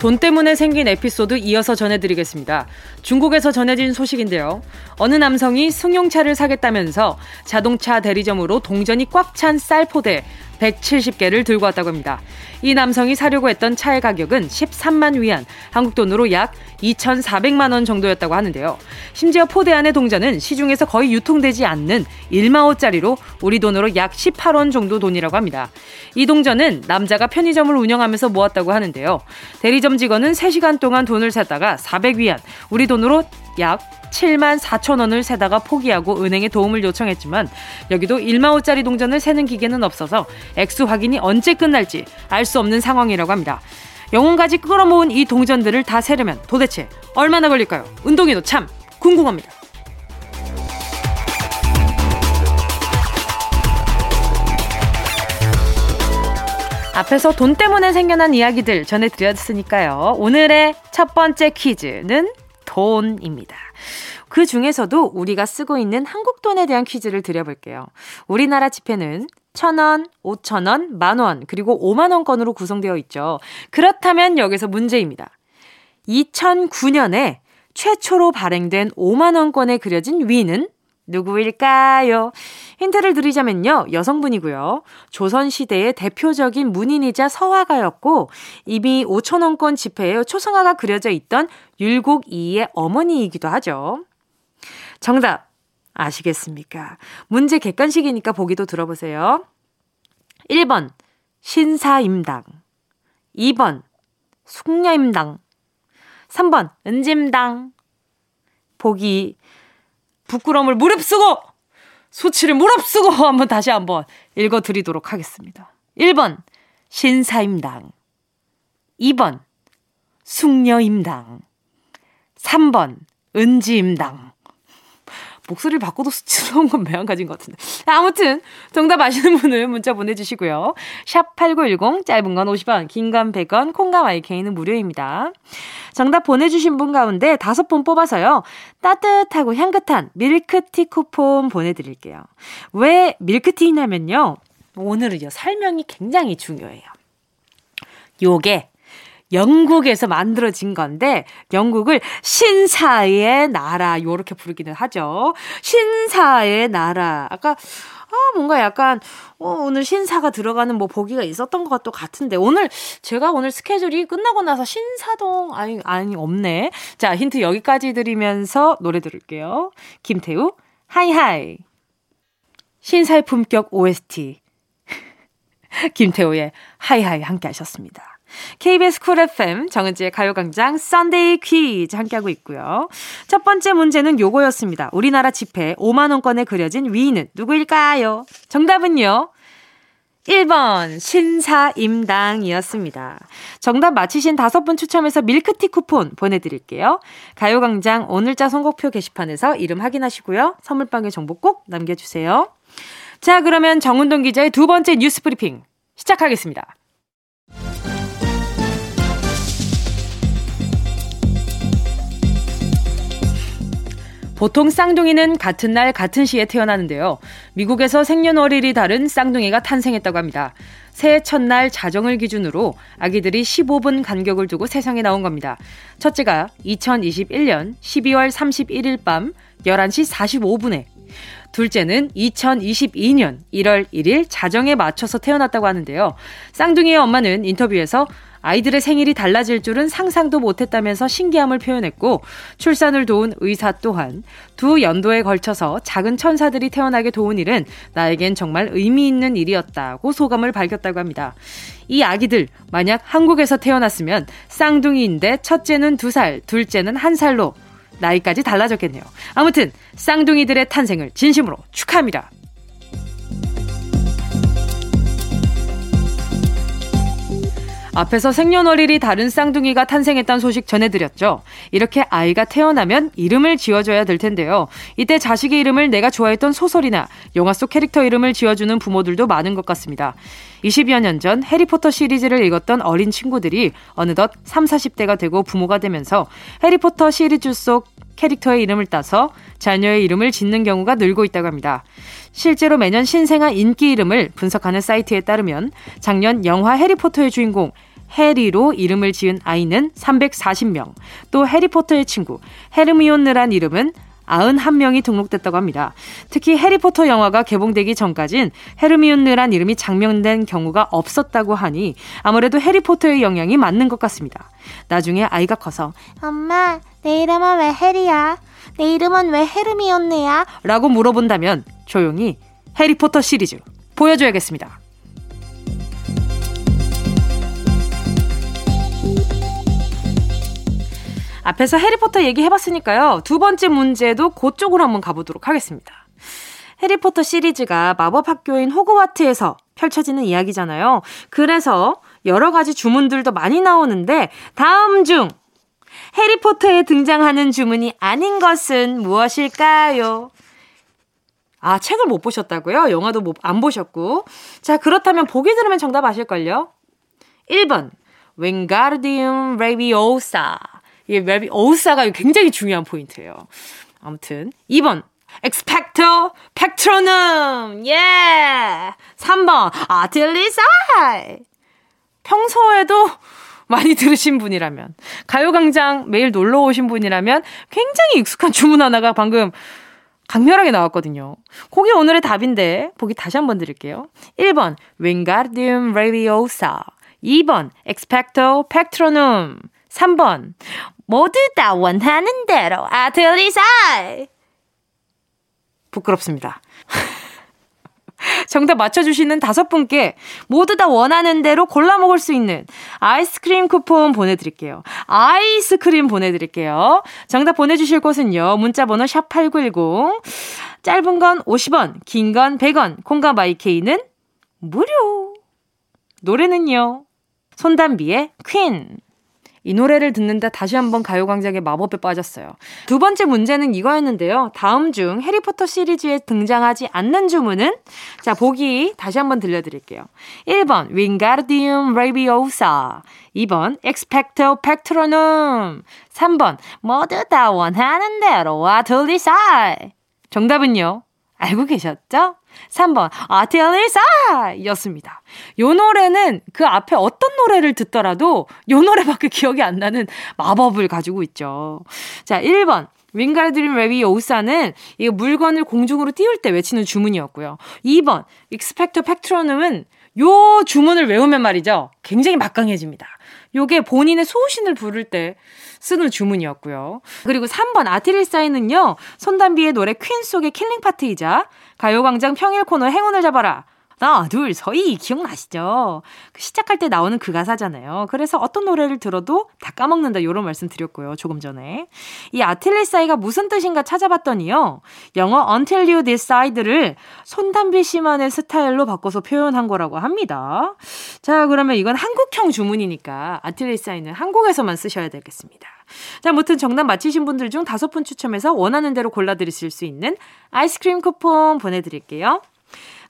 돈 때문에 생긴 에피소드 이어서 전해드리겠습니다. 중국에서 전해진 소식인데요. 어느 남성이 승용차를 사겠다면서 자동차 대리점으로 동전이 꽉 찬 쌀포대 170개를 들고 왔다고 합니다. 이 남성이 사려고 했던 차의 가격은 13만 위안, 한국 돈으로 약 2,400만 원 정도였다고 하는데요. 심지어 포대 안의 동전은 시중에서 거의 유통되지 않는 1마오짜리로 우리 돈으로 약 18원 정도 돈이라고 합니다. 이 동전은 남자가 편의점을 운영하면서 모았다고 하는데요. 대리점 직원은 3시간 동안 돈을 샀다가 400위안, 우리 돈으로 약 7만 4천 원을 세다가 포기하고 은행에 도움을 요청했지만 여기도 1마오짜리 동전을 세는 기계는 없어서 액수 확인이 언제 끝날지 알 수 없는 상황이라고 합니다. 영혼까지 끌어모은 이 동전들을 다 세려면 도대체 얼마나 걸릴까요? 운동이도 참 궁금합니다. 앞에서 돈 때문에 생겨난 이야기들 전해드렸으니까요. 오늘의 첫 번째 퀴즈는 돈입니다. 그 중에서도 우리가 쓰고 있는 한국 돈에 대한 퀴즈를 드려볼게요. 우리나라 지폐는 천원, 오천원, 만원, 그리고 오만원권으로 구성되어 있죠. 그렇다면 여기서 문제입니다. 2009년에 최초로 발행된 5만원권에 그려진 위는 누구일까요? 힌트를 드리자면요. 여성분이고요. 조선시대의 대표적인 문인이자 서화가였고, 이미 5천원권 지폐에 초성화가 그려져 있던 율곡 이의 어머니이기도 하죠. 정답 아시겠습니까? 문제 객관식이니까 보기도 들어보세요. 1번 신사임당 2번 숙녀임당 3번 은짐당 보기 부끄러움을 무릅쓰고 소치를 무릅쓰고 한번 다시 한번 읽어드리도록 하겠습니다. 1번 신사임당. 2번 숙녀임당. 3번 은지임당 목소리를 바꿔도 수치스러운 건 매한가지인 것 같은데. 아무튼 정답 아시는 분은 문자 보내주시고요. 샵 8910 짧은 건 50원 긴 건 100원 콩과 YK는 무료입니다. 정답 보내주신 분 가운데 다섯 분 뽑아서요. 따뜻하고 향긋한 밀크티 쿠폰 보내드릴게요. 왜 밀크티냐면요. 오늘은요 설명이 굉장히 중요해요. 요게 영국에서 만들어진 건데 영국을 신사의 나라 요렇게 부르기는 하죠. 신사의 나라. 아까 아 뭔가 약간 어, 오늘 신사가 들어가는 뭐 보기가 있었던 것도 같은데 오늘 제가 오늘 스케줄이 끝나고 나서 신사동 아니 아니 없네. 자 힌트 여기까지 드리면서 노래 들을게요. 김태우 High High 신사의 품격 OST 김태우의 High High 함께 하셨습니다. KBS 쿨 FM 정은지의 가요광장 Sunday 퀴즈 함께하고 있고요. 첫 번째 문제는 요거였습니다. 우리나라 지폐 5만원권에 그려진 위인은 누구일까요? 정답은요. 1번 신사임당이었습니다. 정답 맞히신 다섯 분 추첨해서 밀크티 쿠폰 보내드릴게요. 가요광장 오늘자 선곡표 게시판에서 이름 확인하시고요. 선물방에 정보 꼭 남겨주세요. 자 그러면 정운동 기자의 두 번째 뉴스 브리핑 시작하겠습니다. 보통 쌍둥이는 같은 날 같은 시에 태어나는데요. 미국에서 생년월일이 다른 쌍둥이가 탄생했다고 합니다. 새해 첫날 자정을 기준으로 아기들이 15분 간격을 두고 세상에 나온 겁니다. 첫째가 2021년 12월 31일 밤 11시 45분에 둘째는 2022년 1월 1일 자정에 맞춰서 태어났다고 하는데요. 쌍둥이의 엄마는 인터뷰에서 아이들의 생일이 달라질 줄은 상상도 못했다면서 신기함을 표현했고 출산을 도운 의사 또한 두 연도에 걸쳐서 작은 천사들이 태어나게 도운 일은 나에겐 정말 의미 있는 일이었다고 소감을 밝혔다고 합니다. 이 아기들 만약 한국에서 태어났으면 쌍둥이인데 첫째는 두 살, 둘째는 한 살로 나이까지 달라졌겠네요. 아무튼 쌍둥이들의 탄생을 진심으로 축하합니다. 앞에서 생년월일이 다른 쌍둥이가 탄생했다는 소식 전해드렸죠. 이렇게 아이가 태어나면 이름을 지어줘야 될 텐데요. 이때 자식의 이름을 내가 좋아했던 소설이나 영화 속 캐릭터 이름을 지어주는 부모들도 많은 것 같습니다. 20여 년 전 해리포터 시리즈를 읽었던 어린 친구들이 어느덧 3, 40대가 되고 부모가 되면서 해리포터 시리즈 속 캐릭터의 이름을 따서 자녀의 이름을 짓는 경우가 늘고 있다고 합니다. 실제로 매년 신생아 인기 이름을 분석하는 사이트에 따르면 작년 영화 해리포터의 주인공 해리로 이름을 지은 아이는 340명, 또 해리포터의 친구 헤르미온느란 이름은 91명이 등록됐다고 합니다. 특히 해리포터 영화가 개봉되기 전까진 헤르미온느란 이름이 장명된 경우가 없었다고 하니 아무래도 해리포터의 영향이 맞는 것 같습니다. 나중에 아이가 커서 엄마, 내 이름은 왜 해리야? 내 이름은 왜 헤르미온느야? 라고 물어본다면 조용히 해리포터 시리즈 보여줘야겠습니다. 앞에서 해리포터 얘기해봤으니까요. 두 번째 문제도 그쪽으로 한번 가보도록 하겠습니다. 해리포터 시리즈가 마법 학교인 호그와트에서 펼쳐지는 이야기잖아요. 그래서 여러 가지 주문들도 많이 나오는데 다음 중 해리포터에 등장하는 주문이 아닌 것은 무엇일까요? 아, 책을 못 보셨다고요? 영화도 못, 안 보셨고. 자, 그렇다면 보기 들으면 정답 아실걸요? 1번, 웬가르디움 레비오사. 이 레비오사가 굉장히 중요한 포인트예요. 아무튼, 2번, expecto patronum. 예! Yeah. 3번, 아틀리사이. 평소에도 많이 들으신 분이라면, 가요광장 매일 놀러 오신 분이라면 굉장히 익숙한 주문 하나가 방금 강렬하게 나왔거든요. 그게 오늘의 답인데, 보기 다시 한번 드릴게요. 1번, Wingardium Leviosa. 2번, Expecto Patronum. 3번, 모두 다 원하는 대로 아틀리사! 부끄럽습니다. 정답 맞춰주시는 다섯 분께 모두 다 원하는 대로 골라 먹을 수 있는 아이스크림 쿠폰 보내드릴게요. 아이스크림 보내드릴게요. 정답 보내주실 곳은요. 문자번호 샵8910. 짧은 건 50원, 긴 건 100원, 콩과 마이케이는 무료. 노래는요. 손담비의 퀸. 이 노래를 듣는데 다시 한번 가요광장의 마법에 빠졌어요. 두 번째 문제는 이거였는데요. 다음 중 해리포터 시리즈에 등장하지 않는 주문은? 자, 보기 다시 한번 들려드릴게요. 1번, 윙가르디움 레비오사. 2번, expecto patronum. 3번, 모두 다 원하는 대로 아틀리사. 정답은요? 알고 계셨죠? 3번, 아틀리사! 였습니다. 요 노래는 그 앞에 어떤 노래를 듣더라도 요 노래밖에 기억이 안 나는 마법을 가지고 있죠. 자, 1번. 윙가르드림 레비 오사는 이 물건을 공중으로 띄울 때 외치는 주문이었고요. 2번. Expecto Patronum은 요 주문을 외우면 말이죠. 굉장히 막강해집니다. 요게 본인의 수호신을 부를 때 쓰는 주문이었고요. 그리고 3번 아티릴사이는요. 손담비의 노래 Queen 속의 killing part이자 가요광장 평일 코너 행운을 잡아라. 하나, 둘, 서희 기억나시죠? 그 시작할 때 나오는 그 가사잖아요. 그래서 어떤 노래를 들어도 다 까먹는다 이런 말씀 드렸고요. 조금 전에. 이 아틀리사이가 무슨 뜻인가 찾아봤더니요. 영어 until you decide를 손담비 씨만의 스타일로 바꿔서 표현한 거라고 합니다. 자, 그러면 이건 한국형 주문이니까 아틀리사이는 한국에서만 쓰셔야 되겠습니다. 자, 아무튼 정답 맞히신 분들 중 다섯 분 추첨해서 원하는 대로 골라드리실 수 있는 아이스크림 쿠폰 보내드릴게요.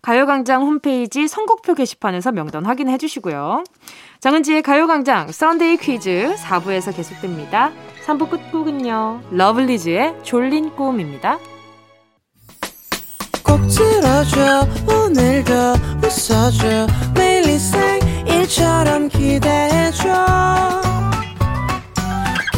가요광장 홈페이지 선곡표 게시판에서 명단 확인해 주시고요. 정은지의 가요광장 Sunday 퀴즈 4부에서 계속됩니다. 3부 끝곡은요. 러블리즈의 졸린 꿈입니다. 꼭 들어줘 오늘도 웃어줘 매일 일상일처럼 기대해줘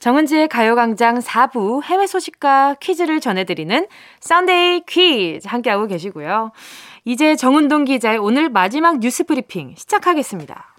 정은지의 가요광장 4부 해외 소식과 퀴즈를 전해드리는 Sunday 퀴즈 함께하고 계시고요. 이제 정은동 기자의 오늘 마지막 뉴스 브리핑 시작하겠습니다.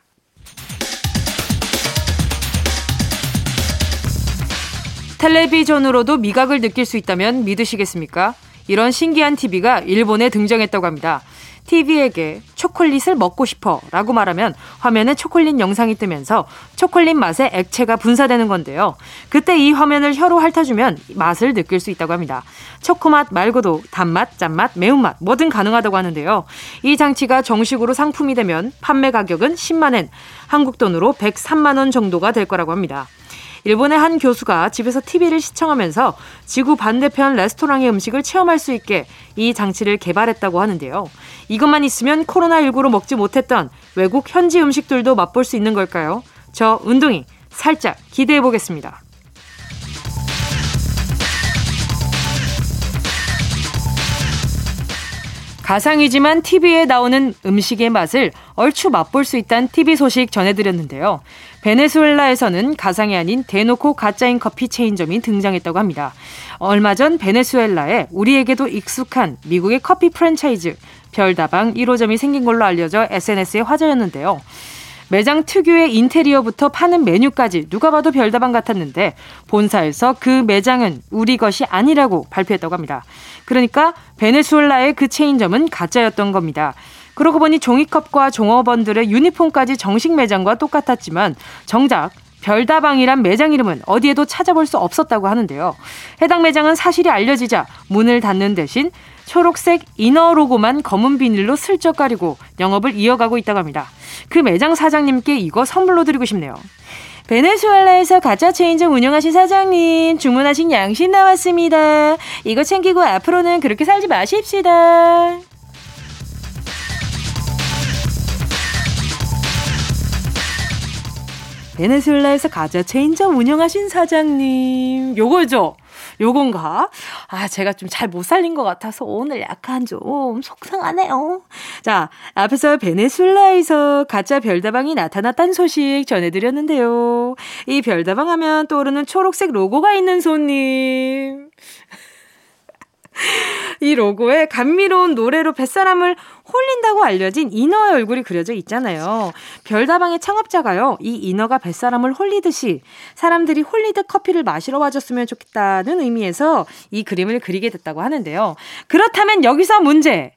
텔레비전으로도 미각을 느낄 수 있다면 믿으시겠습니까? 이런 신기한 TV가 일본에 등장했다고 합니다. TV에게 초콜릿을 먹고 싶어 라고 말하면 화면에 초콜릿 영상이 뜨면서 초콜릿 맛의 액체가 분사되는 건데요. 그때 이 화면을 혀로 핥아주면 맛을 느낄 수 있다고 합니다. 초코맛 말고도 단맛, 짠맛, 매운맛 뭐든 가능하다고 하는데요. 이 장치가 정식으로 상품이 되면 판매 가격은 10만엔, 한국 돈으로 103만원 정도가 될 거라고 합니다. 일본의 한 교수가 집에서 TV를 시청하면서 지구 반대편 레스토랑의 음식을 체험할 수 있게 이 장치를 개발했다고 하는데요. 이것만 있으면 코로나19로 먹지 못했던 외국 현지 음식들도 맛볼 수 있는 걸까요? 저 운동이 살짝 기대해 보겠습니다. 가상이지만 TV에 나오는 음식의 맛을 얼추 맛볼 수 있다는 TV 소식 전해드렸는데요. 베네수엘라에서는 가상이 아닌 대놓고 가짜인 커피 체인점이 등장했다고 합니다. 얼마 전 베네수엘라에 우리에게도 익숙한 미국의 커피 프랜차이즈 별다방 1호점이 생긴 걸로 알려져 SNS에 화제였는데요. 매장 특유의 인테리어부터 파는 메뉴까지 누가 봐도 별다방 같았는데 본사에서 그 매장은 우리 것이 아니라고 발표했다고 합니다. 그러니까 베네수엘라의 그 체인점은 가짜였던 겁니다. 그러고 보니 종이컵과 종업원들의 유니폼까지 정식 매장과 똑같았지만 정작 별다방이란 매장 이름은 어디에도 찾아볼 수 없었다고 하는데요. 해당 매장은 사실이 알려지자 문을 닫는 대신 초록색 이너 로고만 검은 비닐로 슬쩍 가리고 영업을 이어가고 있다고 합니다. 그 매장 사장님께 이거 선물로 드리고 싶네요. 베네수엘라에서 가짜 체인점 운영하신 사장님 주문하신 양신 나왔습니다. 이거 챙기고 앞으로는 그렇게 살지 마십시다. 베네수엘라에서 가짜 체인점 운영하신 사장님 요거죠. 요건가? 아, 제가 좀 잘 못 살린 것 같아서 오늘 약간 좀 속상하네요. 자, 앞에서 베네수엘라에서 가짜 별다방이 나타났다는 소식 전해드렸는데요. 이 별다방 하면 떠오르는 초록색 로고가 있는 손님. 이 로고에 감미로운 노래로 뱃사람을 홀린다고 알려진 인어의 얼굴이 그려져 있잖아요. 별다방의 창업자가요, 이 인어가 뱃사람을 홀리듯이 사람들이 홀리듯 커피를 마시러 와줬으면 좋겠다는 의미에서 이 그림을 그리게 됐다고 하는데요. 그렇다면 여기서 문제!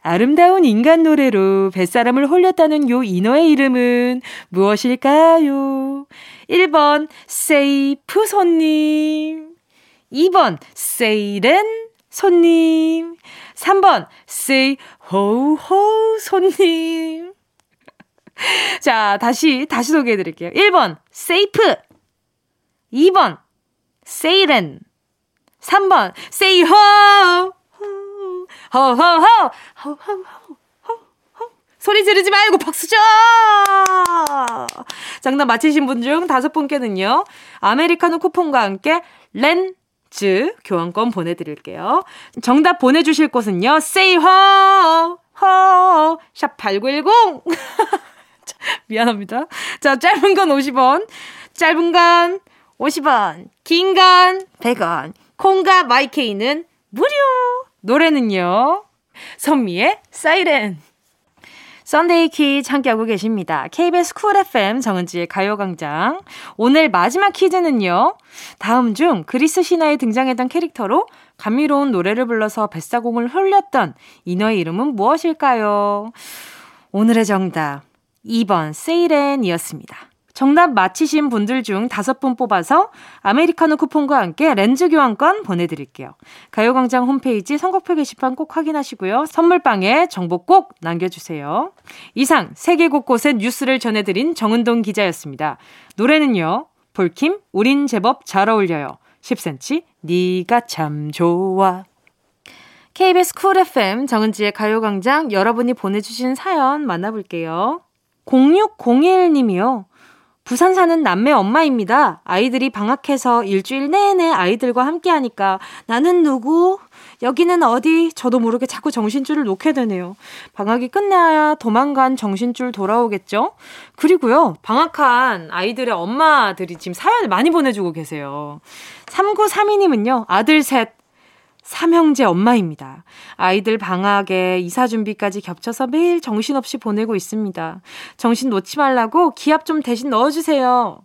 아름다운 인간 노래로 뱃사람을 홀렸다는 요 인어의 이름은 무엇일까요? 1번, 세이프 손님. 2번, 세이렌 손님. 3번, say ho ho 손님. 자, 다시, 다시 소개해 드릴게요. 1번, 세이프. 2번, 세이렌. 3번, say ho. 호호호. 호호호. 소리 지르지 말고 박수 쳐! 정답 맞히신 분 중 다섯 분께는요, 아메리카노 쿠폰과 함께 렌 즈 교환권 보내드릴게요. 정답 보내주실 곳은요. say ho ho 샵8910 미안합니다. 자 짧은 건 50원 짧은 건 50원 긴 건 100원 콩과 마이케이는 무료 노래는요. 선미의 사이렌 Sunday 퀴즈 함께하고 계십니다. KBS 쿨 FM 정은지의 가요광장. 오늘 마지막 퀴즈는요. 다음 중 그리스 신화에 등장했던 캐릭터로 감미로운 노래를 불러서 뱃사공을 홀렸던 인어의 이름은 무엇일까요? 오늘의 정답 2번 세이렌이었습니다. 정답 맞히신 분들 중 다섯 분 뽑아서 아메리카노 쿠폰과 함께 렌즈 교환권 보내드릴게요. 가요광장 홈페이지 선곡표 게시판 꼭 확인하시고요. 선물방에 정보 꼭 남겨주세요. 이상 세계 곳곳의 뉴스를 전해드린 정은동 기자였습니다. 노래는요. 폴킴 우린 제법 잘 어울려요. 10cm 네가 참 좋아. KBS 쿨 FM 정은지의 가요광장 여러분이 보내주신 사연 만나볼게요. 0601님이요. 부산 사는 남매 엄마입니다. 아이들이 방학해서 일주일 내내 아이들과 함께 하니까 나는 누구? 여기는 어디? 저도 모르게 자꾸 정신줄을 놓게 되네요. 방학이 끝나야 도망간 정신줄 돌아오겠죠? 그리고요, 방학한 아이들의 엄마들이 지금 사연을 많이 보내주고 계세요. 3932님은요, 아들 셋, 삼형제 엄마입니다. 아이들 방학에 이사 준비까지 겹쳐서 매일 정신없이 보내고 있습니다. 정신 놓지 말라고 기합 좀 대신 넣어주세요.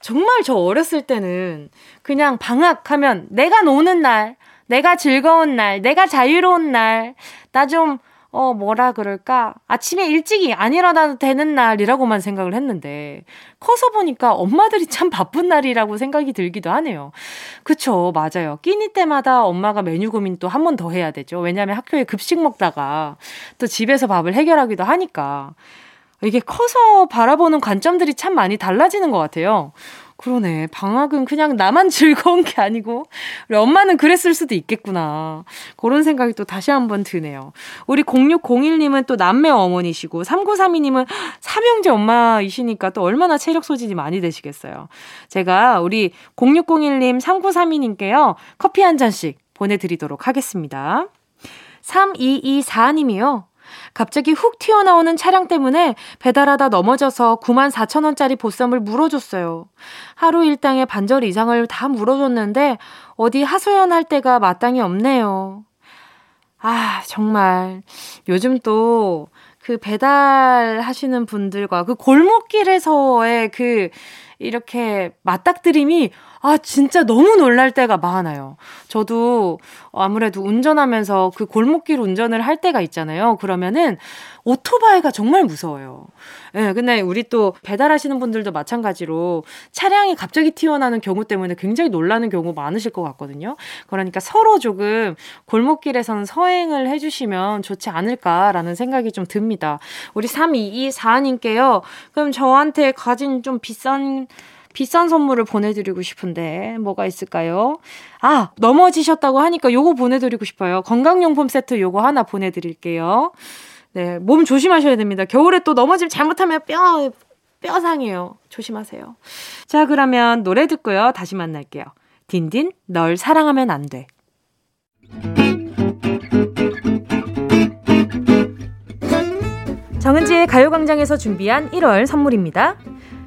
정말 저 어렸을 때는 그냥 방학하면 내가 노는 날, 내가 즐거운 날, 내가 자유로운 날, 나 좀 어, 뭐라 그럴까? 아침에 일찍이 안 일어나도 되는 날이라고만 생각을 했는데, 커서 보니까 엄마들이 참 바쁜 날이라고 생각이 들기도 하네요. 그쵸, 맞아요. 끼니 때마다 엄마가 메뉴 고민 또 한 번 더 해야 되죠. 왜냐면 학교에 급식 먹다가 또 집에서 밥을 해결하기도 하니까. 이게 커서 바라보는 관점들이 참 많이 달라지는 것 같아요. 그러네. 방학은 그냥 나만 즐거운 게 아니고, 우리 엄마는 그랬을 수도 있겠구나. 그런 생각이 또 다시 한번 드네요. 우리 0601님은 또 남매 어머니시고, 3932님은 삼형제 엄마이시니까 또 얼마나 체력 소진이 많이 되시겠어요. 제가 우리 0601님, 3932님께요, 커피 한 잔씩 보내드리도록 하겠습니다. 3224님이요. 갑자기 훅 튀어나오는 차량 때문에 배달하다 넘어져서 9만 4천 원짜리 보쌈을 물어줬어요. 하루 일당의 반절 이상을 다 물어줬는데 어디 하소연할 데가 마땅히 없네요. 아, 정말 요즘 또 그 배달 하시는 분들과 그 골목길에서의 그 이렇게 맞닥뜨림이 아, 진짜 너무 놀랄 때가 많아요. 저도 아무래도 운전하면서 그 골목길 운전을 할 때가 있잖아요. 그러면은 오토바이가 정말 무서워요. 예, 네, 근데 우리 또 배달하시는 분들도 마찬가지로 차량이 갑자기 튀어나오는 경우 때문에 굉장히 놀라는 경우 많으실 것 같거든요. 그러니까 서로 조금 골목길에서는 서행을 해주시면 좋지 않을까라는 생각이 좀 듭니다. 우리 3224님께요. 그럼 저한테 가진 좀 비싼 비싼 선물을 보내드리고 싶은데 뭐가 있을까요? 아 넘어지셨다고 하니까 요거 보내드리고 싶어요. 건강용품 세트 요거 하나 보내드릴게요. 네, 몸 조심하셔야 됩니다. 겨울에 또 넘어지면 잘못하면 뼈 뼈 상해요. 조심하세요. 자, 그러면 노래 듣고요. 다시 만날게요. 딘딘, 널 사랑하면 안 돼. 정은지의 가요광장에서 준비한 1월 선물입니다.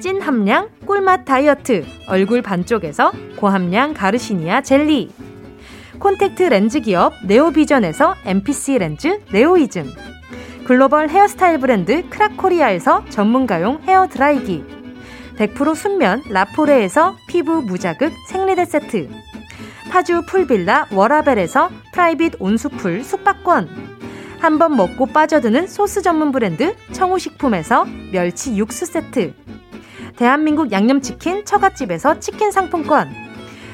찐 함량 꿀맛 다이어트 얼굴 반쪽에서 고함량 가르시니아 젤리. 콘택트 렌즈 기업 네오비전에서 MPC 렌즈 네오이즘. 글로벌 헤어스타일 브랜드 크라코리아에서 전문가용 헤어 드라이기. 100% 순면 라포레에서 피부 무자극 생리대 세트. 파주 pool villa 워라벨에서 private 온수풀 숙박권. 한번 먹고 빠져드는 소스 전문 브랜드 청우식품에서 멸치 육수 세트 대한민국 양념치킨 처갓집에서 치킨 상품권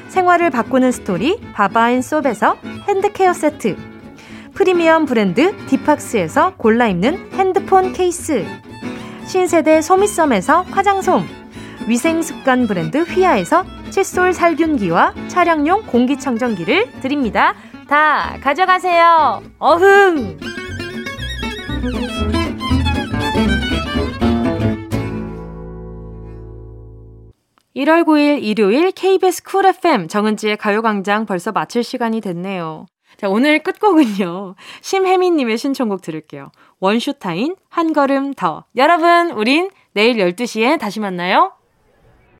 생활을 바꾸는 스토리 바바앤솝에서 hand care 세트 프리미엄 브랜드 디팍스에서 골라 입는 핸드폰 케이스 신세대 소미썸에서 화장솜 위생습관 브랜드 휘하에서 칫솔 살균기와 차량용 공기청정기를 드립니다. 다 가져가세요. 어흥! 1월 9일 일요일 KBS 쿨 FM 정은지의 가요광장 벌써 마칠 시간이 됐네요. 자, 오늘 끝곡은요. 심혜민님의 신청곡 들을게요. 원슈타인, 한 걸음 더. 여러분, 우린 내일 12시에 다시 만나요.